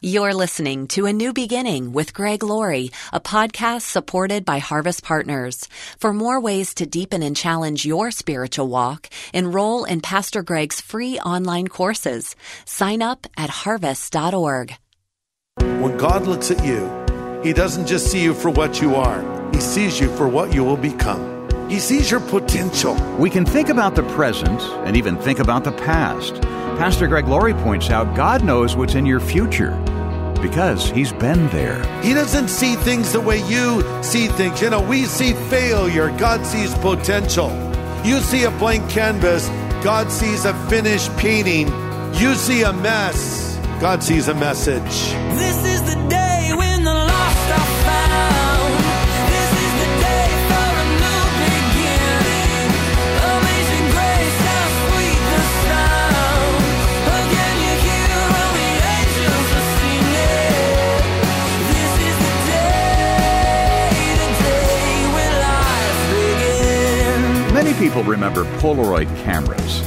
You're listening to A New Beginning with Greg Laurie, a podcast supported by Harvest Partners. For more ways to deepen and challenge your spiritual walk, enroll in Pastor Greg's free online courses. Sign up at harvest.org. When God looks at you, He doesn't just see you for what you are, He sees you for what you will become. He sees your potential. We can think about the present and even think about the past. Pastor Greg Laurie points out God knows what's in your future because He's been there. He doesn't see things the way you see things. You know, we see failure, God sees potential. You see a blank canvas, God sees a finished painting. You see a mess, God sees a message. This is the day people remember Polaroid cameras.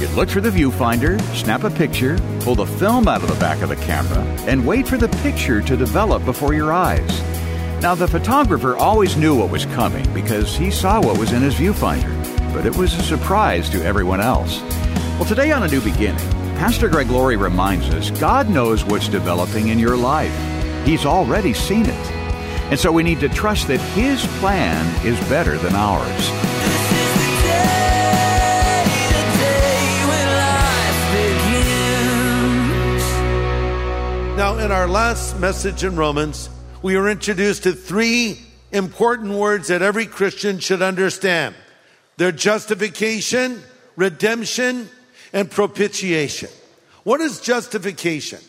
You'd look for the viewfinder, snap a picture, pull the film out of the back of the camera, and wait for the picture to develop before your eyes. Now, the photographer always knew what was coming because he saw what was in his viewfinder, but it was a surprise to everyone else. Well, today on A New Beginning, Pastor Greg Laurie reminds us God knows what's developing in your life. He's already seen it. And so we need to trust that His plan is better than ours. Now, in our last message in Romans, we were introduced to three important words that every Christian should understand their justification, redemption, and propitiation. What is justification?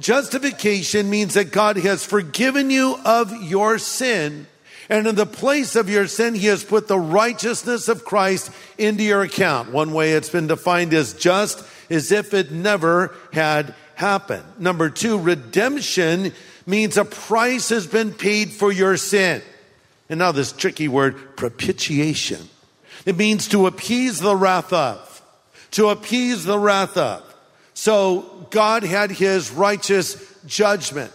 Justification means that God has forgiven you of your sin, and in the place of your sin, He has put the righteousness of Christ into your account. One way it's been defined as just as if it never had happened. Number two, redemption means a price has been paid for your sin. And now this tricky word, propitiation. It means to appease the wrath of, to appease the wrath of. So God had his righteous judgment.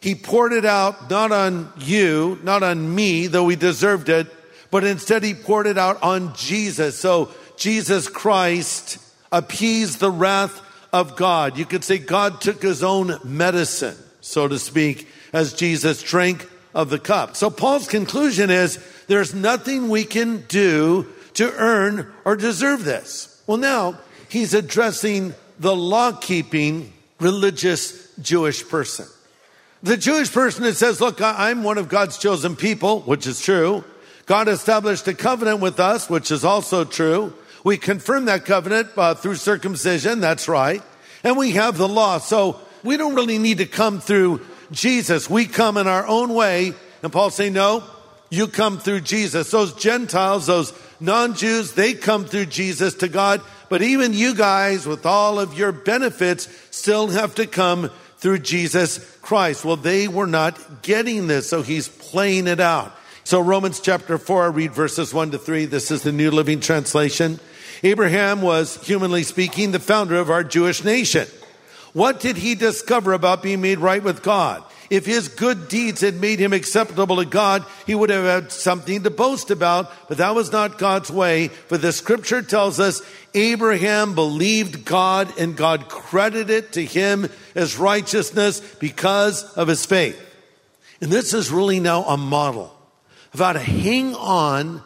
He poured it out not on you, not on me, though we deserved it, but instead he poured it out on Jesus. So Jesus Christ appeased the wrath of God. You could say God took his own medicine, so to speak, as Jesus drank of the cup. So Paul's conclusion is there's nothing we can do to earn or deserve this. Well, now he's addressing the law keeping religious Jewish person. The Jewish person that says, look, I'm one of God's chosen people, which is true. God established a covenant with us, which is also true. We confirm that covenant uh, through circumcision. That's right. And we have the law. So we don't really need to come through Jesus. We come in our own way. And Paul's saying, no, you come through Jesus. Those Gentiles, those non-Jews, they come through Jesus to God. But even you guys, with all of your benefits, still have to come through Jesus Christ. Well, they were not getting this, so he's playing it out. So Romans chapter 4, I read verses 1 to 3. This is the New Living Translation. Abraham was, humanly speaking, the founder of our Jewish nation. What did he discover about being made right with God? If his good deeds had made him acceptable to God, he would have had something to boast about, but that was not God's way. For the scripture tells us Abraham believed God and God credited it to him as righteousness because of his faith. And this is really now a model of how to hang on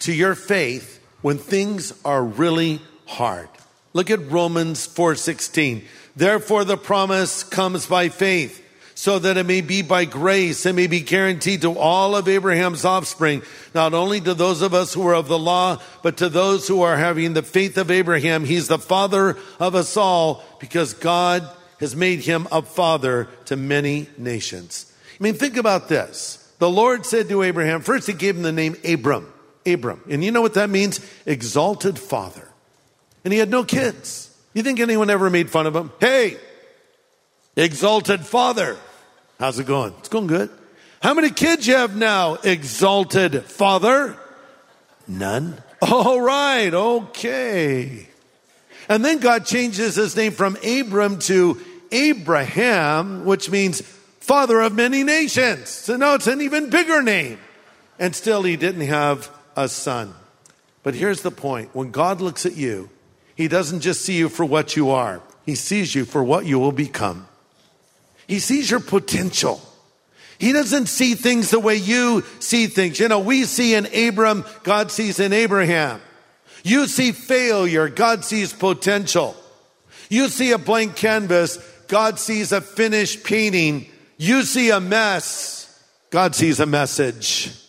to your faith when things are really hard. Look at Romans 4:16. Therefore the promise comes by faith, so that it may be by grace and may be guaranteed to all of Abraham's offspring, not only to those of us who are of the law, but to those who are having the faith of Abraham. He's the father of us all because God has made him a father to many nations. I mean, think about this. The Lord said to Abraham, first he gave him the name Abram, Abram. And you know what that means? Exalted father. And he had no kids. You think anyone ever made fun of him? Hey, exalted father. How's it going? It's going good. How many kids you have now, exalted father? None. All right, okay. And then God changes his name from Abram to Abraham, which means father of many nations. So now it's an even bigger name. And still he didn't have a son. But here's the point when God looks at you, he doesn't just see you for what you are, he sees you for what you will become. He sees your potential. He doesn't see things the way you see things. You know, we see in Abram, God sees in Abraham. You see failure, God sees potential. You see a blank canvas, God sees a finished painting. You see a mess, God sees a message.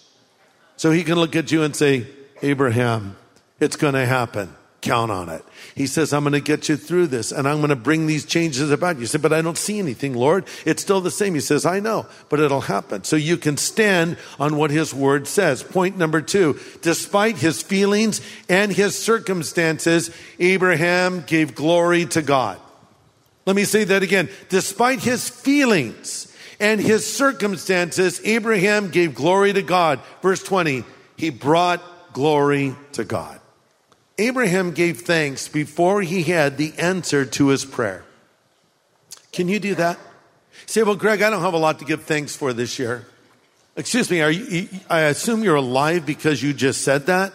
So he can look at you and say, Abraham, it's going to happen. Count on it. He says, I'm going to get you through this and I'm going to bring these changes about. You say, but I don't see anything, Lord. It's still the same. He says, I know, but it'll happen. So you can stand on what his word says. Point number two, despite his feelings and his circumstances, Abraham gave glory to God. Let me say that again. Despite his feelings and his circumstances, Abraham gave glory to God. Verse 20, he brought glory to God. Abraham gave thanks before he had the answer to his prayer. Can you do that? say, well, Greg, I don't have a lot to give thanks for this year. Excuse me, you, I assume you're alive because you just said that,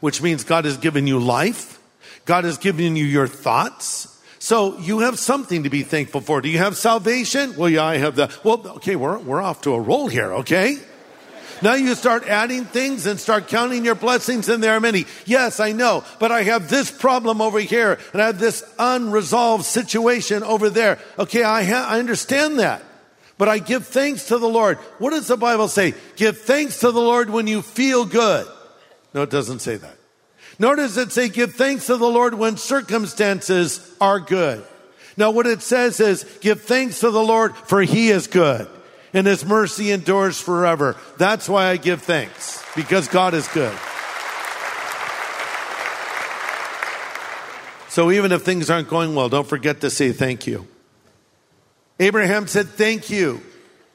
which means God has given you life. God has given you your thoughts. So you have something to be thankful for. Do you have salvation? Well, yeah, I have that. Well, okay, we're, we're off to a roll here, okay? Now you start adding things and start counting your blessings, and there are many. Yes, I know, but I have this problem over here, and I have this unresolved situation over there. Okay, I, ha- I understand that. But I give thanks to the Lord. What does the Bible say? Give thanks to the Lord when you feel good. No, it doesn't say that. Does it say give thanks to the Lord when circumstances are good. Now, what it says is give thanks to the Lord for he is good and his mercy endures forever. That's why I give thanks, because God is good. So even if things aren't going well, don't forget to say thank you. Abraham said thank you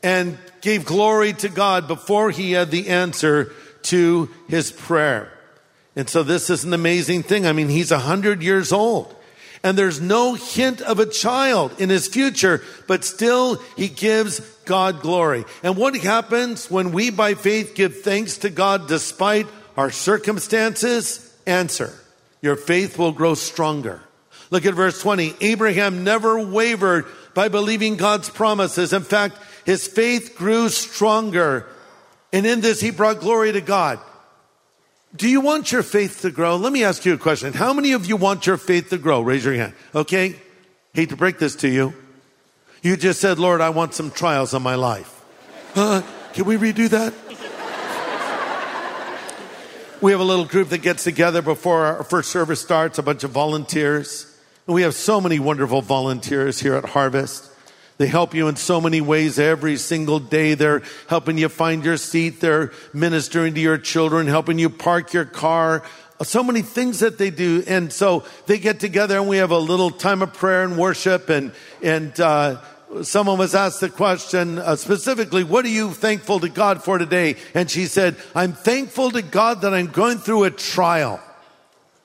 and gave glory to God before he had the answer to his prayer. And so this is an amazing thing. I mean, he's a hundred years old and there's no hint of a child in his future, but still he gives God glory. And what happens when we by faith give thanks to God despite our circumstances? Answer. Your faith will grow stronger. Look at verse 20. Abraham never wavered by believing God's promises. In fact, his faith grew stronger. And in this, he brought glory to God. Do you want your faith to grow? Let me ask you a question. How many of you want your faith to grow? Raise your hand. Okay? Hate to break this to you. You just said, Lord, I want some trials in my life. Uh, can we redo that? we have a little group that gets together before our first service starts, a bunch of volunteers. And we have so many wonderful volunteers here at Harvest. They help you in so many ways every single day. They're helping you find your seat. They're ministering to your children, helping you park your car. So many things that they do. And so they get together and we have a little time of prayer and worship. And, and, uh, someone was asked the question uh, specifically, what are you thankful to God for today? And she said, I'm thankful to God that I'm going through a trial.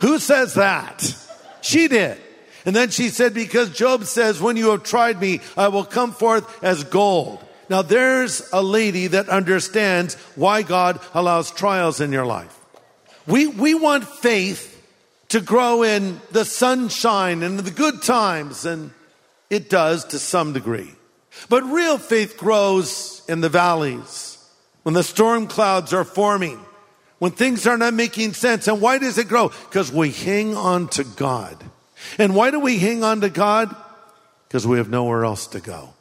Who says that? She did. And then she said, because Job says, when you have tried me, I will come forth as gold. Now there's a lady that understands why God allows trials in your life. We, we want faith to grow in the sunshine and the good times, and it does to some degree. But real faith grows in the valleys, when the storm clouds are forming, when things are not making sense. And why does it grow? Because we hang on to God. And why do we hang on to God? Because we have nowhere else to go.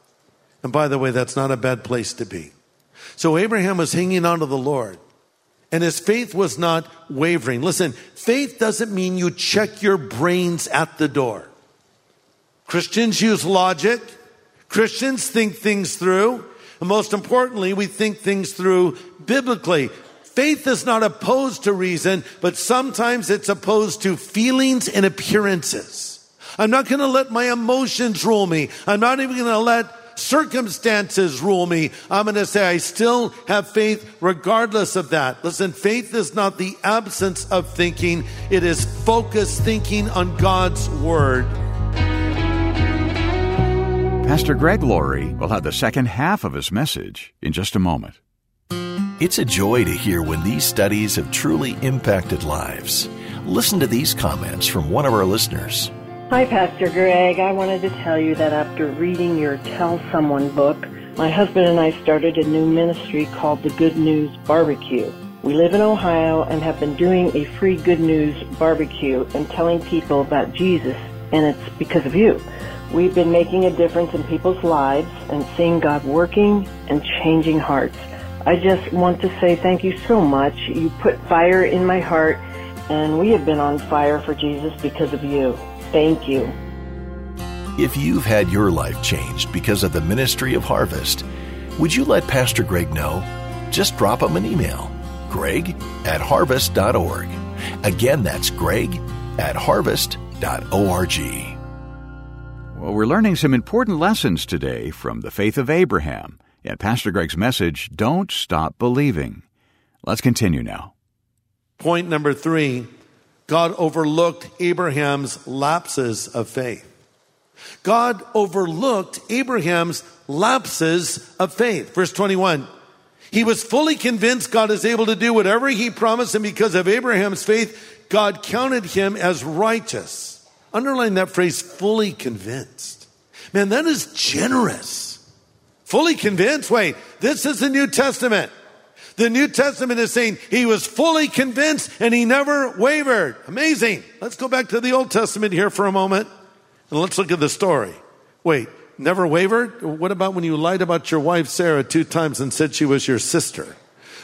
And by the way, that's not a bad place to be. So Abraham was hanging on to the Lord. And his faith was not wavering. Listen, faith doesn't mean you check your brains at the door. Christians use logic. Christians think things through. And most importantly, we think things through biblically. Faith is not opposed to reason, but sometimes it's opposed to feelings and appearances. I'm not going to let my emotions rule me. I'm not even going to let circumstances rule me. I'm going to say I still have faith regardless of that. Listen, faith is not the absence of thinking. It is focused thinking on God's word. Pastor Greg Laurie will have the second half of his message in just a moment. It's a joy to hear when these studies have truly impacted lives. Listen to these comments from one of our listeners. Hi, Pastor Greg. I wanted to tell you that after reading your Tell Someone book, my husband and I started a new ministry called the Good News Barbecue. We live in Ohio and have been doing a free Good News barbecue and telling people about Jesus, and it's because of you. We've been making a difference in people's lives and seeing God working and changing hearts. I just want to say thank you so much. You put fire in my heart, and we have been on fire for Jesus because of you. Thank you. If you've had your life changed because of the ministry of Harvest, would you let Pastor Greg know? Just drop him an email. Greg at harvest.org. Again, that's Greg at harvest.org. Well, we're learning some important lessons today from the faith of Abraham and Pastor Greg's message, Don't Stop Believing. Let's continue now. Point number three God overlooked Abraham's lapses of faith. God overlooked Abraham's lapses of faith. Verse 21. He was fully convinced God is able to do whatever he promised, and because of Abraham's faith, God counted him as righteous. Underline that phrase, fully convinced. Man, that is generous. Fully convinced. Wait, this is the New Testament. The New Testament is saying he was fully convinced and he never wavered. Amazing. Let's go back to the Old Testament here for a moment and let's look at the story. Wait, never wavered? What about when you lied about your wife Sarah two times and said she was your sister?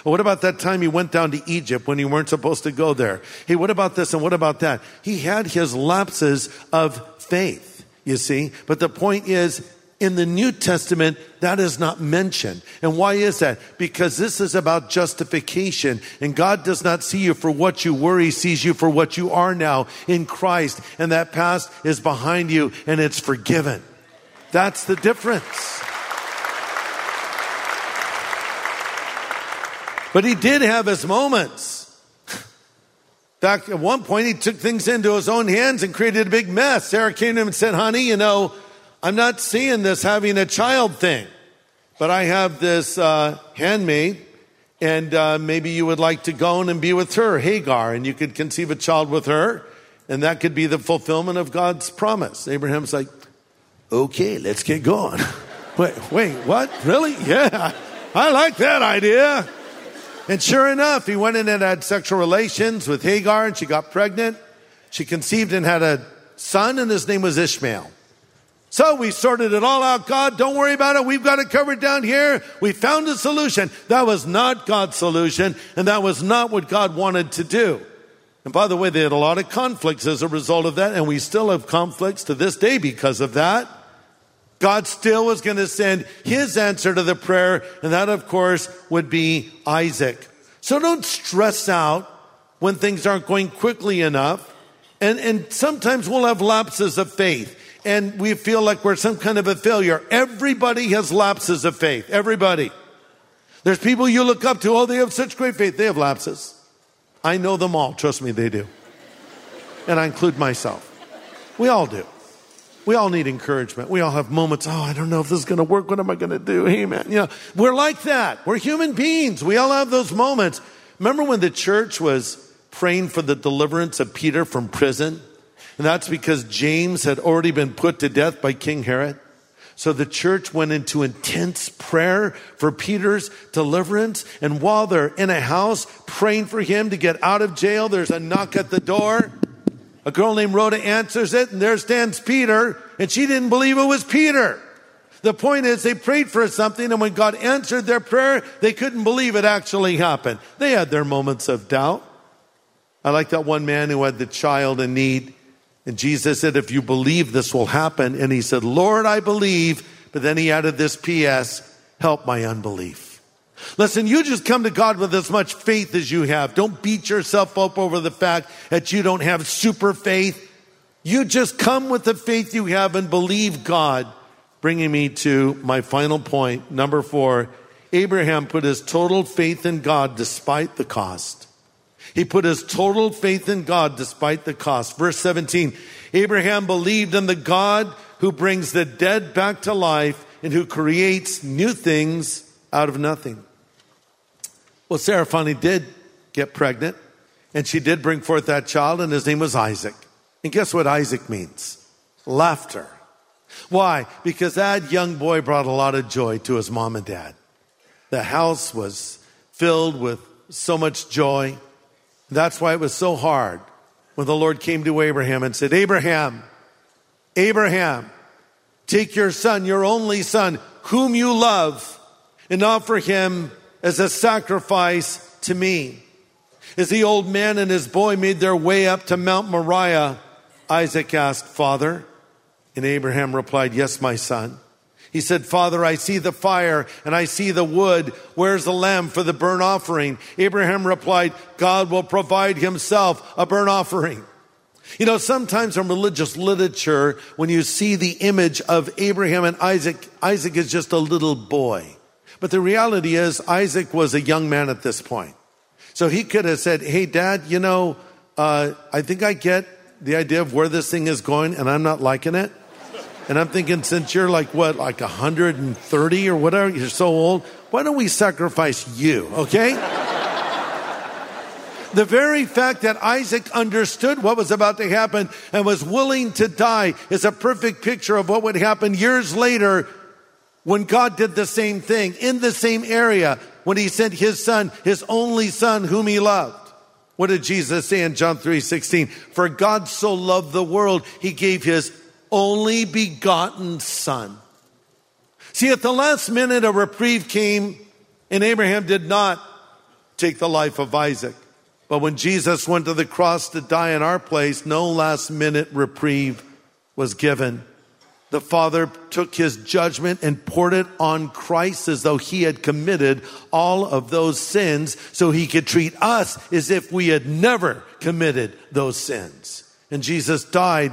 what about that time you went down to Egypt when you weren't supposed to go there? Hey, what about this and what about that? He had his lapses of faith, you see. But the point is, in the New Testament, that is not mentioned. And why is that? Because this is about justification. And God does not see you for what you were, He sees you for what you are now in Christ. And that past is behind you and it's forgiven. That's the difference. But he did have his moments. In fact, at one point, he took things into his own hands and created a big mess. Sarah came to him and said, Honey, you know, I'm not seeing this having a child thing, but I have this uh, handmaid, and uh, maybe you would like to go in and be with her, Hagar, and you could conceive a child with her, and that could be the fulfillment of God's promise. Abraham's like, okay, let's get going. wait, wait, what? Really? Yeah, I like that idea. And sure enough, he went in and had sexual relations with Hagar, and she got pregnant. She conceived and had a son, and his name was Ishmael. So we sorted it all out. God, don't worry about it. We've got it covered down here. We found a solution. That was not God's solution, and that was not what God wanted to do. And by the way, they had a lot of conflicts as a result of that, and we still have conflicts to this day because of that. God still was going to send his answer to the prayer, and that, of course, would be Isaac. So don't stress out when things aren't going quickly enough. And, and sometimes we'll have lapses of faith and we feel like we're some kind of a failure. Everybody has lapses of faith. Everybody. There's people you look up to. Oh, they have such great faith. They have lapses. I know them all. Trust me, they do. And I include myself. We all do. We all need encouragement. We all have moments. Oh, I don't know if this is going to work. What am I going to do? Hey, man. You know, we're like that. We're human beings. We all have those moments. Remember when the church was praying for the deliverance of Peter from prison? And that's because James had already been put to death by King Herod. So the church went into intense prayer for Peter's deliverance. And while they're in a house praying for him to get out of jail, there's a knock at the door. A girl named Rhoda answers it, and there stands Peter, and she didn't believe it was Peter. The point is, they prayed for something, and when God answered their prayer, they couldn't believe it actually happened. They had their moments of doubt. I like that one man who had the child in need. And Jesus said, If you believe, this will happen. And he said, Lord, I believe. But then he added this P.S. Help my unbelief. Listen, you just come to God with as much faith as you have. Don't beat yourself up over the fact that you don't have super faith. You just come with the faith you have and believe God. Bringing me to my final point, number four. Abraham put his total faith in God despite the cost. He put his total faith in God despite the cost. Verse 17 Abraham believed in the God who brings the dead back to life and who creates new things out of nothing. Well, Sarah finally did get pregnant, and she did bring forth that child, and his name was Isaac. And guess what Isaac means? Laughter. Why? Because that young boy brought a lot of joy to his mom and dad. The house was filled with so much joy. That's why it was so hard when the Lord came to Abraham and said, Abraham, Abraham, take your son, your only son, whom you love, and offer him as a sacrifice to me. As the old man and his boy made their way up to Mount Moriah, Isaac asked, Father, and Abraham replied, Yes, my son. He said, Father, I see the fire and I see the wood. Where's the lamb for the burnt offering? Abraham replied, God will provide himself a burnt offering. You know, sometimes in religious literature, when you see the image of Abraham and Isaac, Isaac is just a little boy. But the reality is, Isaac was a young man at this point. So he could have said, Hey, dad, you know, uh, I think I get the idea of where this thing is going and I'm not liking it. And I'm thinking, since you're like, what, like 130 or whatever, you're so old, why don't we sacrifice you, okay? the very fact that Isaac understood what was about to happen and was willing to die is a perfect picture of what would happen years later when God did the same thing in the same area when he sent his son, his only son whom he loved. What did Jesus say in John 3 16? For God so loved the world, he gave his only begotten son. See, at the last minute, a reprieve came, and Abraham did not take the life of Isaac. But when Jesus went to the cross to die in our place, no last minute reprieve was given. The Father took his judgment and poured it on Christ as though he had committed all of those sins so he could treat us as if we had never committed those sins. And Jesus died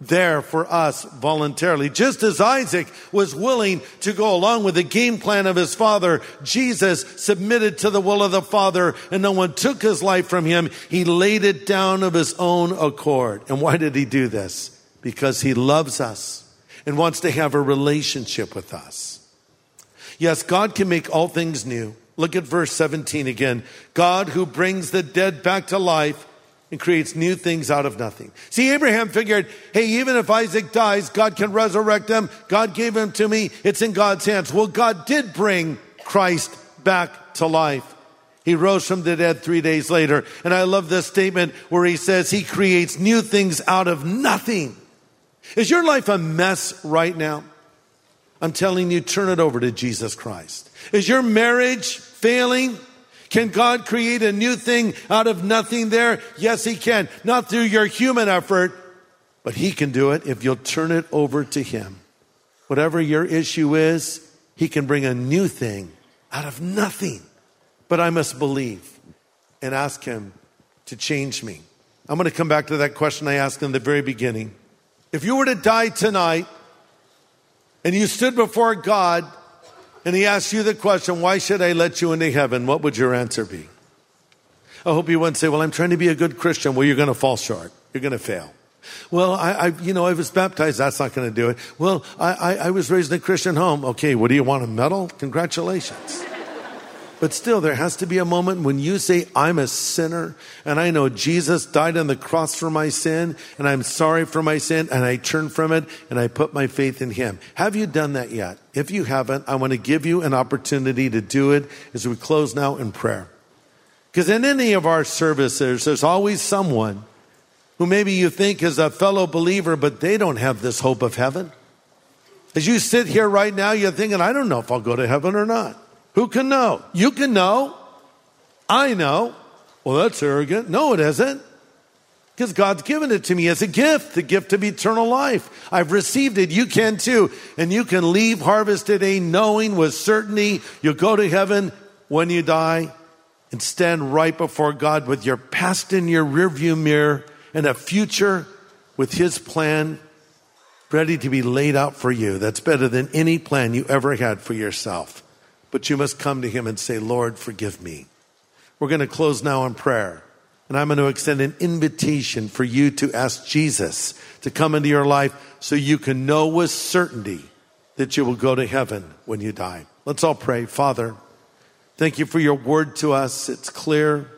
there for us voluntarily. Just as Isaac was willing to go along with the game plan of his father, Jesus submitted to the will of the Father and no one took his life from him. He laid it down of his own accord. And why did he do this? Because he loves us and wants to have a relationship with us. Yes, God can make all things new. Look at verse 17 again. God who brings the dead back to life and creates new things out of nothing. See, Abraham figured, hey, even if Isaac dies, God can resurrect him. God gave him to me. It's in God's hands. Well, God did bring Christ back to life. He rose from the dead three days later. And I love this statement where he says he creates new things out of nothing. Is your life a mess right now? I'm telling you, turn it over to Jesus Christ. Is your marriage failing? Can God create a new thing out of nothing there? Yes, He can. Not through your human effort, but He can do it if you'll turn it over to Him. Whatever your issue is, He can bring a new thing out of nothing. But I must believe and ask Him to change me. I'm going to come back to that question I asked in the very beginning. If you were to die tonight and you stood before God and he asks you the question, why should I let you into heaven? What would your answer be? I hope you wouldn't say, well, I'm trying to be a good Christian. Well, you're going to fall short. You're going to fail. Well, I, I, you know, I was baptized. That's not going to do it. Well, I, I, I was raised in a Christian home. Okay, what do you want, a medal? Congratulations. But still, there has to be a moment when you say, I'm a sinner and I know Jesus died on the cross for my sin and I'm sorry for my sin and I turn from it and I put my faith in Him. Have you done that yet? If you haven't, I want to give you an opportunity to do it as we close now in prayer. Because in any of our services, there's always someone who maybe you think is a fellow believer, but they don't have this hope of heaven. As you sit here right now, you're thinking, I don't know if I'll go to heaven or not. Who can know? You can know. I know. Well, that's arrogant. No, it isn't. Because God's given it to me as a gift, the gift of eternal life. I've received it. You can too. And you can leave harvest today knowing with certainty you'll go to heaven when you die and stand right before God with your past in your rearview mirror and a future with His plan ready to be laid out for you. That's better than any plan you ever had for yourself. But you must come to Him and say, Lord, forgive me. We're going to close now in prayer. And I'm going to extend an invitation for you to ask Jesus to come into your life so you can know with certainty that you will go to heaven when you die. Let's all pray. Father, thank you for your word to us. It's clear,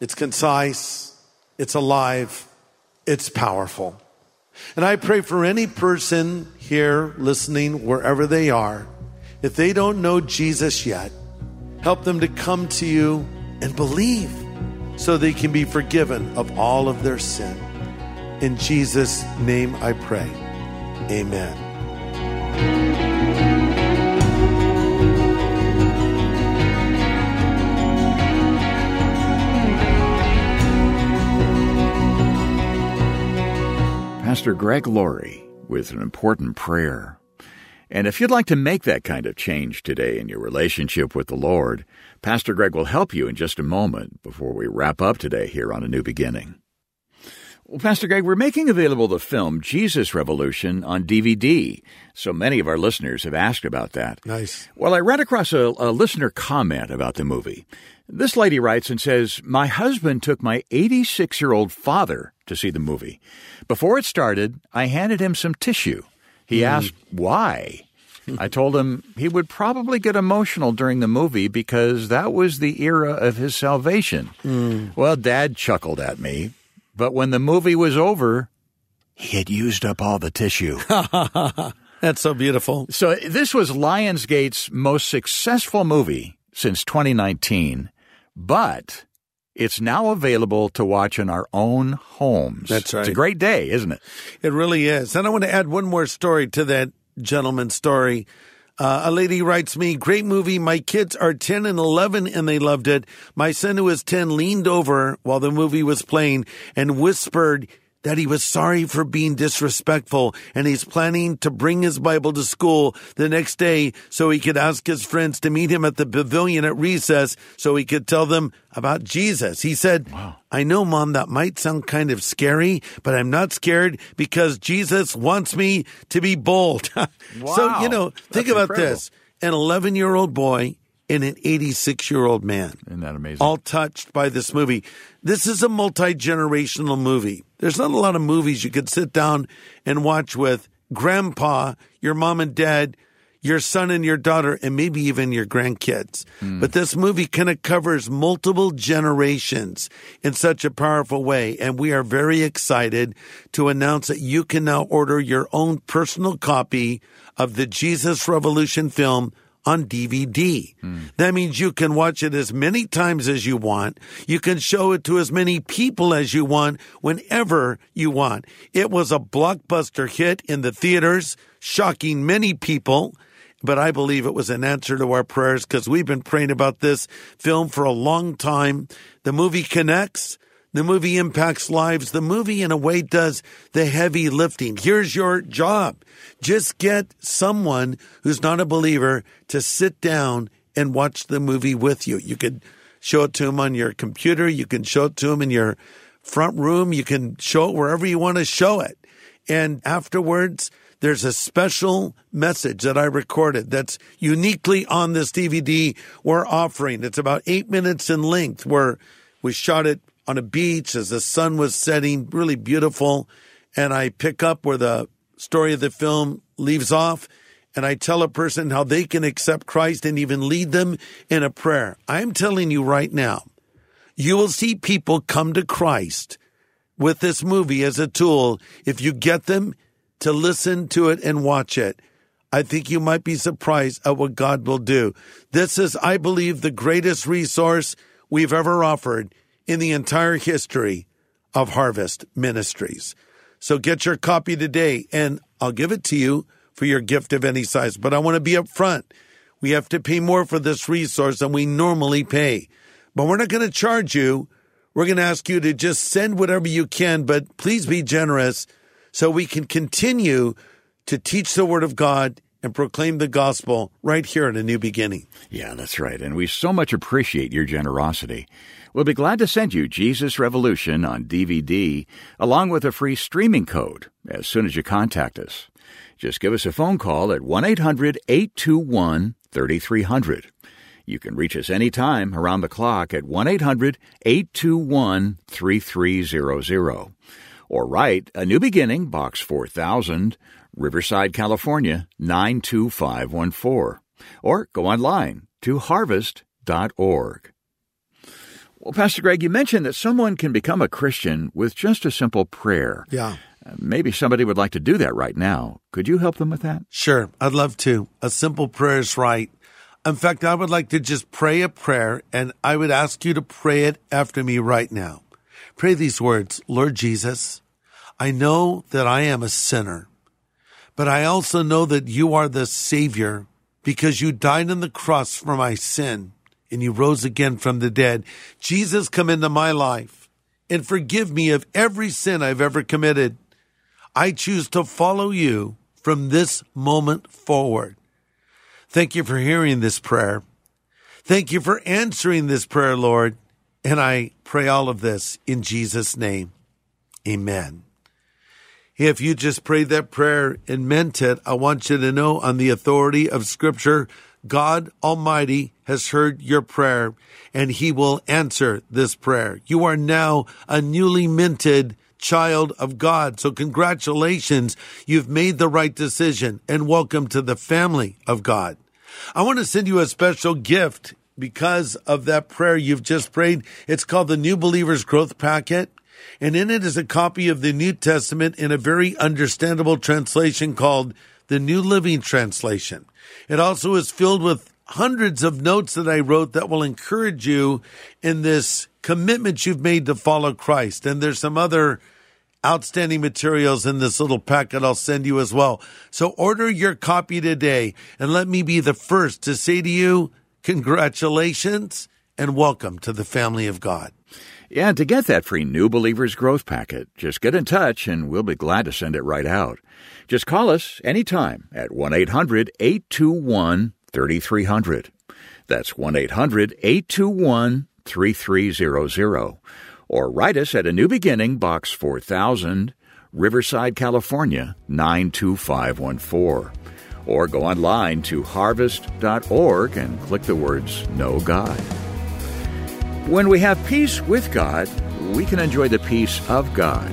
it's concise, it's alive, it's powerful. And I pray for any person here listening, wherever they are, if they don't know Jesus yet, help them to come to you and believe so they can be forgiven of all of their sin. In Jesus' name I pray. Amen. Pastor Greg Laurie with an important prayer. And if you'd like to make that kind of change today in your relationship with the Lord, Pastor Greg will help you in just a moment before we wrap up today here on A New Beginning. Well, Pastor Greg, we're making available the film Jesus Revolution on DVD. So many of our listeners have asked about that. Nice. Well, I ran across a, a listener comment about the movie. This lady writes and says, My husband took my 86 year old father to see the movie. Before it started, I handed him some tissue. He hmm. asked why. I told him he would probably get emotional during the movie because that was the era of his salvation. Hmm. Well, Dad chuckled at me, but when the movie was over, he had used up all the tissue. That's so beautiful. So this was Lionsgate's most successful movie since 2019, but it's now available to watch in our own homes. That's right. It's a great day, isn't it? It really is. And I want to add one more story to that gentleman's story. Uh, a lady writes me, great movie. My kids are 10 and 11 and they loved it. My son who is 10 leaned over while the movie was playing and whispered that he was sorry for being disrespectful and he's planning to bring his Bible to school the next day so he could ask his friends to meet him at the pavilion at recess so he could tell them about Jesus. He said, I know, mom, that might sound kind of scary, but I'm not scared because Jesus wants me to be bold. wow. So, you know, think That's about incredible. this an 11 year old boy an 86 year old man Isn't that amazing? all touched by this movie. This is a multi generational movie. There's not a lot of movies you could sit down and watch with grandpa, your mom and dad, your son and your daughter, and maybe even your grandkids. Hmm. But this movie kind of covers multiple generations in such a powerful way. And we are very excited to announce that you can now order your own personal copy of the Jesus Revolution film on DVD. That means you can watch it as many times as you want. You can show it to as many people as you want whenever you want. It was a blockbuster hit in the theaters, shocking many people. But I believe it was an answer to our prayers because we've been praying about this film for a long time. The movie connects. The movie impacts lives. The movie, in a way, does the heavy lifting. Here's your job. Just get someone who's not a believer to sit down and watch the movie with you. You could show it to them on your computer. You can show it to them in your front room. You can show it wherever you want to show it. And afterwards, there's a special message that I recorded that's uniquely on this DVD we're offering. It's about eight minutes in length where we shot it on a beach as the sun was setting, really beautiful. And I pick up where the story of the film leaves off and I tell a person how they can accept Christ and even lead them in a prayer. I'm telling you right now, you will see people come to Christ with this movie as a tool if you get them to listen to it and watch it. I think you might be surprised at what God will do. This is, I believe, the greatest resource we've ever offered in the entire history of Harvest Ministries. So get your copy today and I'll give it to you for your gift of any size. But I want to be upfront. We have to pay more for this resource than we normally pay. But we're not going to charge you. We're going to ask you to just send whatever you can, but please be generous so we can continue to teach the word of God and proclaim the gospel right here in a new beginning. Yeah, that's right. And we so much appreciate your generosity. We'll be glad to send you Jesus Revolution on DVD along with a free streaming code as soon as you contact us. Just give us a phone call at 1 800 821 3300. You can reach us anytime around the clock at 1 800 821 3300 or write A New Beginning, Box 4000, Riverside, California 92514, or go online to harvest.org. Well, Pastor Greg, you mentioned that someone can become a Christian with just a simple prayer. Yeah. Uh, Maybe somebody would like to do that right now. Could you help them with that? Sure, I'd love to. A simple prayer is right. In fact, I would like to just pray a prayer and I would ask you to pray it after me right now. Pray these words Lord Jesus, I know that I am a sinner, but I also know that you are the Savior because you died on the cross for my sin and you rose again from the dead. Jesus, come into my life and forgive me of every sin I've ever committed. I choose to follow you from this moment forward. Thank you for hearing this prayer. Thank you for answering this prayer, Lord. And I pray all of this in Jesus' name. Amen. If you just prayed that prayer and meant it, I want you to know on the authority of scripture, God Almighty has heard your prayer and he will answer this prayer. You are now a newly minted child of God. So congratulations. You've made the right decision and welcome to the family of God. I want to send you a special gift because of that prayer you've just prayed. It's called the New Believers Growth Packet. And in it is a copy of the New Testament in a very understandable translation called the New Living Translation. It also is filled with hundreds of notes that I wrote that will encourage you in this commitment you've made to follow Christ. And there's some other outstanding materials in this little packet I'll send you as well. So order your copy today and let me be the first to say to you, congratulations and welcome to the family of God. Yeah, to get that free New Believers Growth Packet, just get in touch and we'll be glad to send it right out. Just call us anytime at 1 800 821 3300. That's 1 800 821 3300. Or write us at A New Beginning, Box 4000, Riverside, California 92514. Or go online to harvest.org and click the words Know God. When we have peace with God, we can enjoy the peace of God.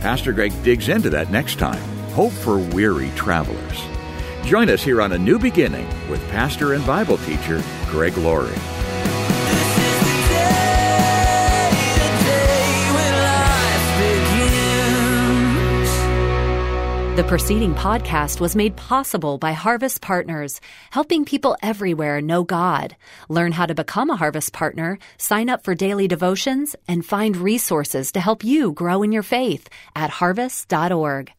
Pastor Greg digs into that next time. Hope for weary travelers. Join us here on A New Beginning with pastor and Bible teacher Greg Laurie. The preceding podcast was made possible by Harvest Partners, helping people everywhere know God. Learn how to become a Harvest Partner, sign up for daily devotions, and find resources to help you grow in your faith at harvest.org.